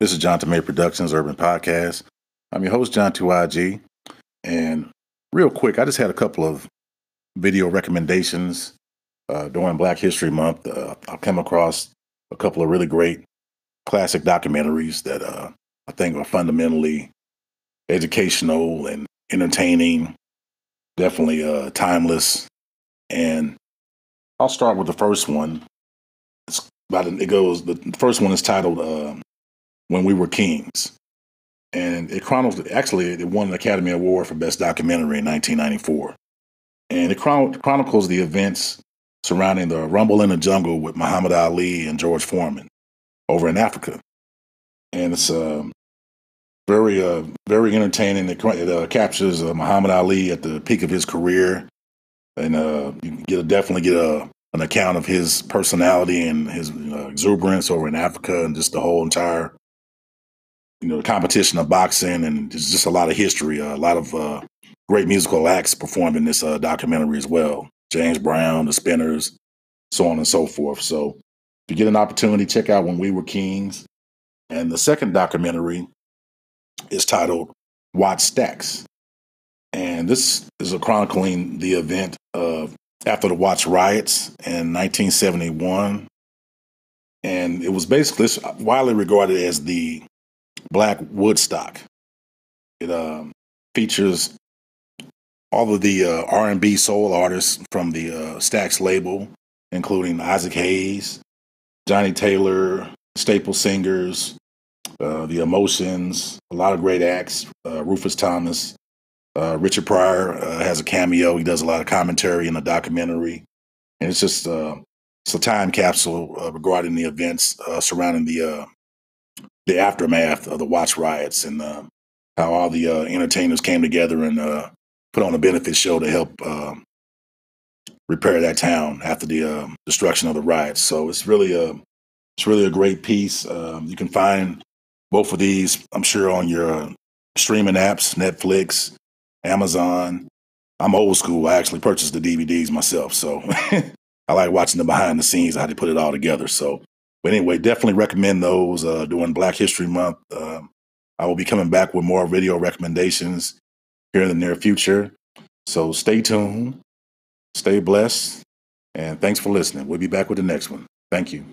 This is John Tomei Productions Urban Podcast. I'm your host, John 2IG. And real quick, I just had a couple of video recommendations uh, during Black History Month. Uh, I came across a couple of really great classic documentaries that uh, I think are fundamentally educational and entertaining, definitely uh, timeless. And I'll start with the first one. It's about it goes. The first one is titled uh, "When We Were Kings," and it chronicles. Actually, it won an Academy Award for Best Documentary in 1994, and it chron- chronicles the events surrounding the Rumble in the Jungle with Muhammad Ali and George Foreman over in Africa, and it's um, very uh, very entertaining. It, it uh, captures uh, Muhammad Ali at the peak of his career, and uh, you get a, definitely get a an account of his personality and his uh, exuberance over in Africa, and just the whole entire you know the competition of boxing, and there's just a lot of history. a lot of uh, great musical acts performed in this documentary as well. James Brown, the Spinners, so on and so forth. So if you get an opportunity, check out When We Were Kings. And the second documentary is titled Wattstax. And this is a chronicling the event of after the Watts riots in 1971. And it was basically widely regarded as the Black Woodstock. It um, features all of the uh, R&B soul artists from the uh, Stax label, including Isaac Hayes, Johnnie Taylor, staple singers, uh, the Emotions, a lot of great acts. Uh, Rufus Thomas, uh, Richard Pryor uh, has a cameo. He does a lot of commentary in the documentary, and it's just it's a time capsule regarding the events surrounding the the aftermath of the Watts riots and um, how all the uh, entertainers came together and uh, put on a benefit show to help um, repair that town after the um, destruction of the riots. So it's really a it's really a great piece. Um, you can find both of these, I'm sure, on your uh, streaming apps, Netflix, Amazon. I'm old school. I actually purchased the DVDs myself, so I like watching the behind the scenes, how they put it all together. So, but anyway, definitely recommend those uh, during Black History Month. Uh, I will be coming back with more video recommendations here in the near future. So stay tuned, stay blessed, and thanks for listening. We'll be back with the next one. Thank you.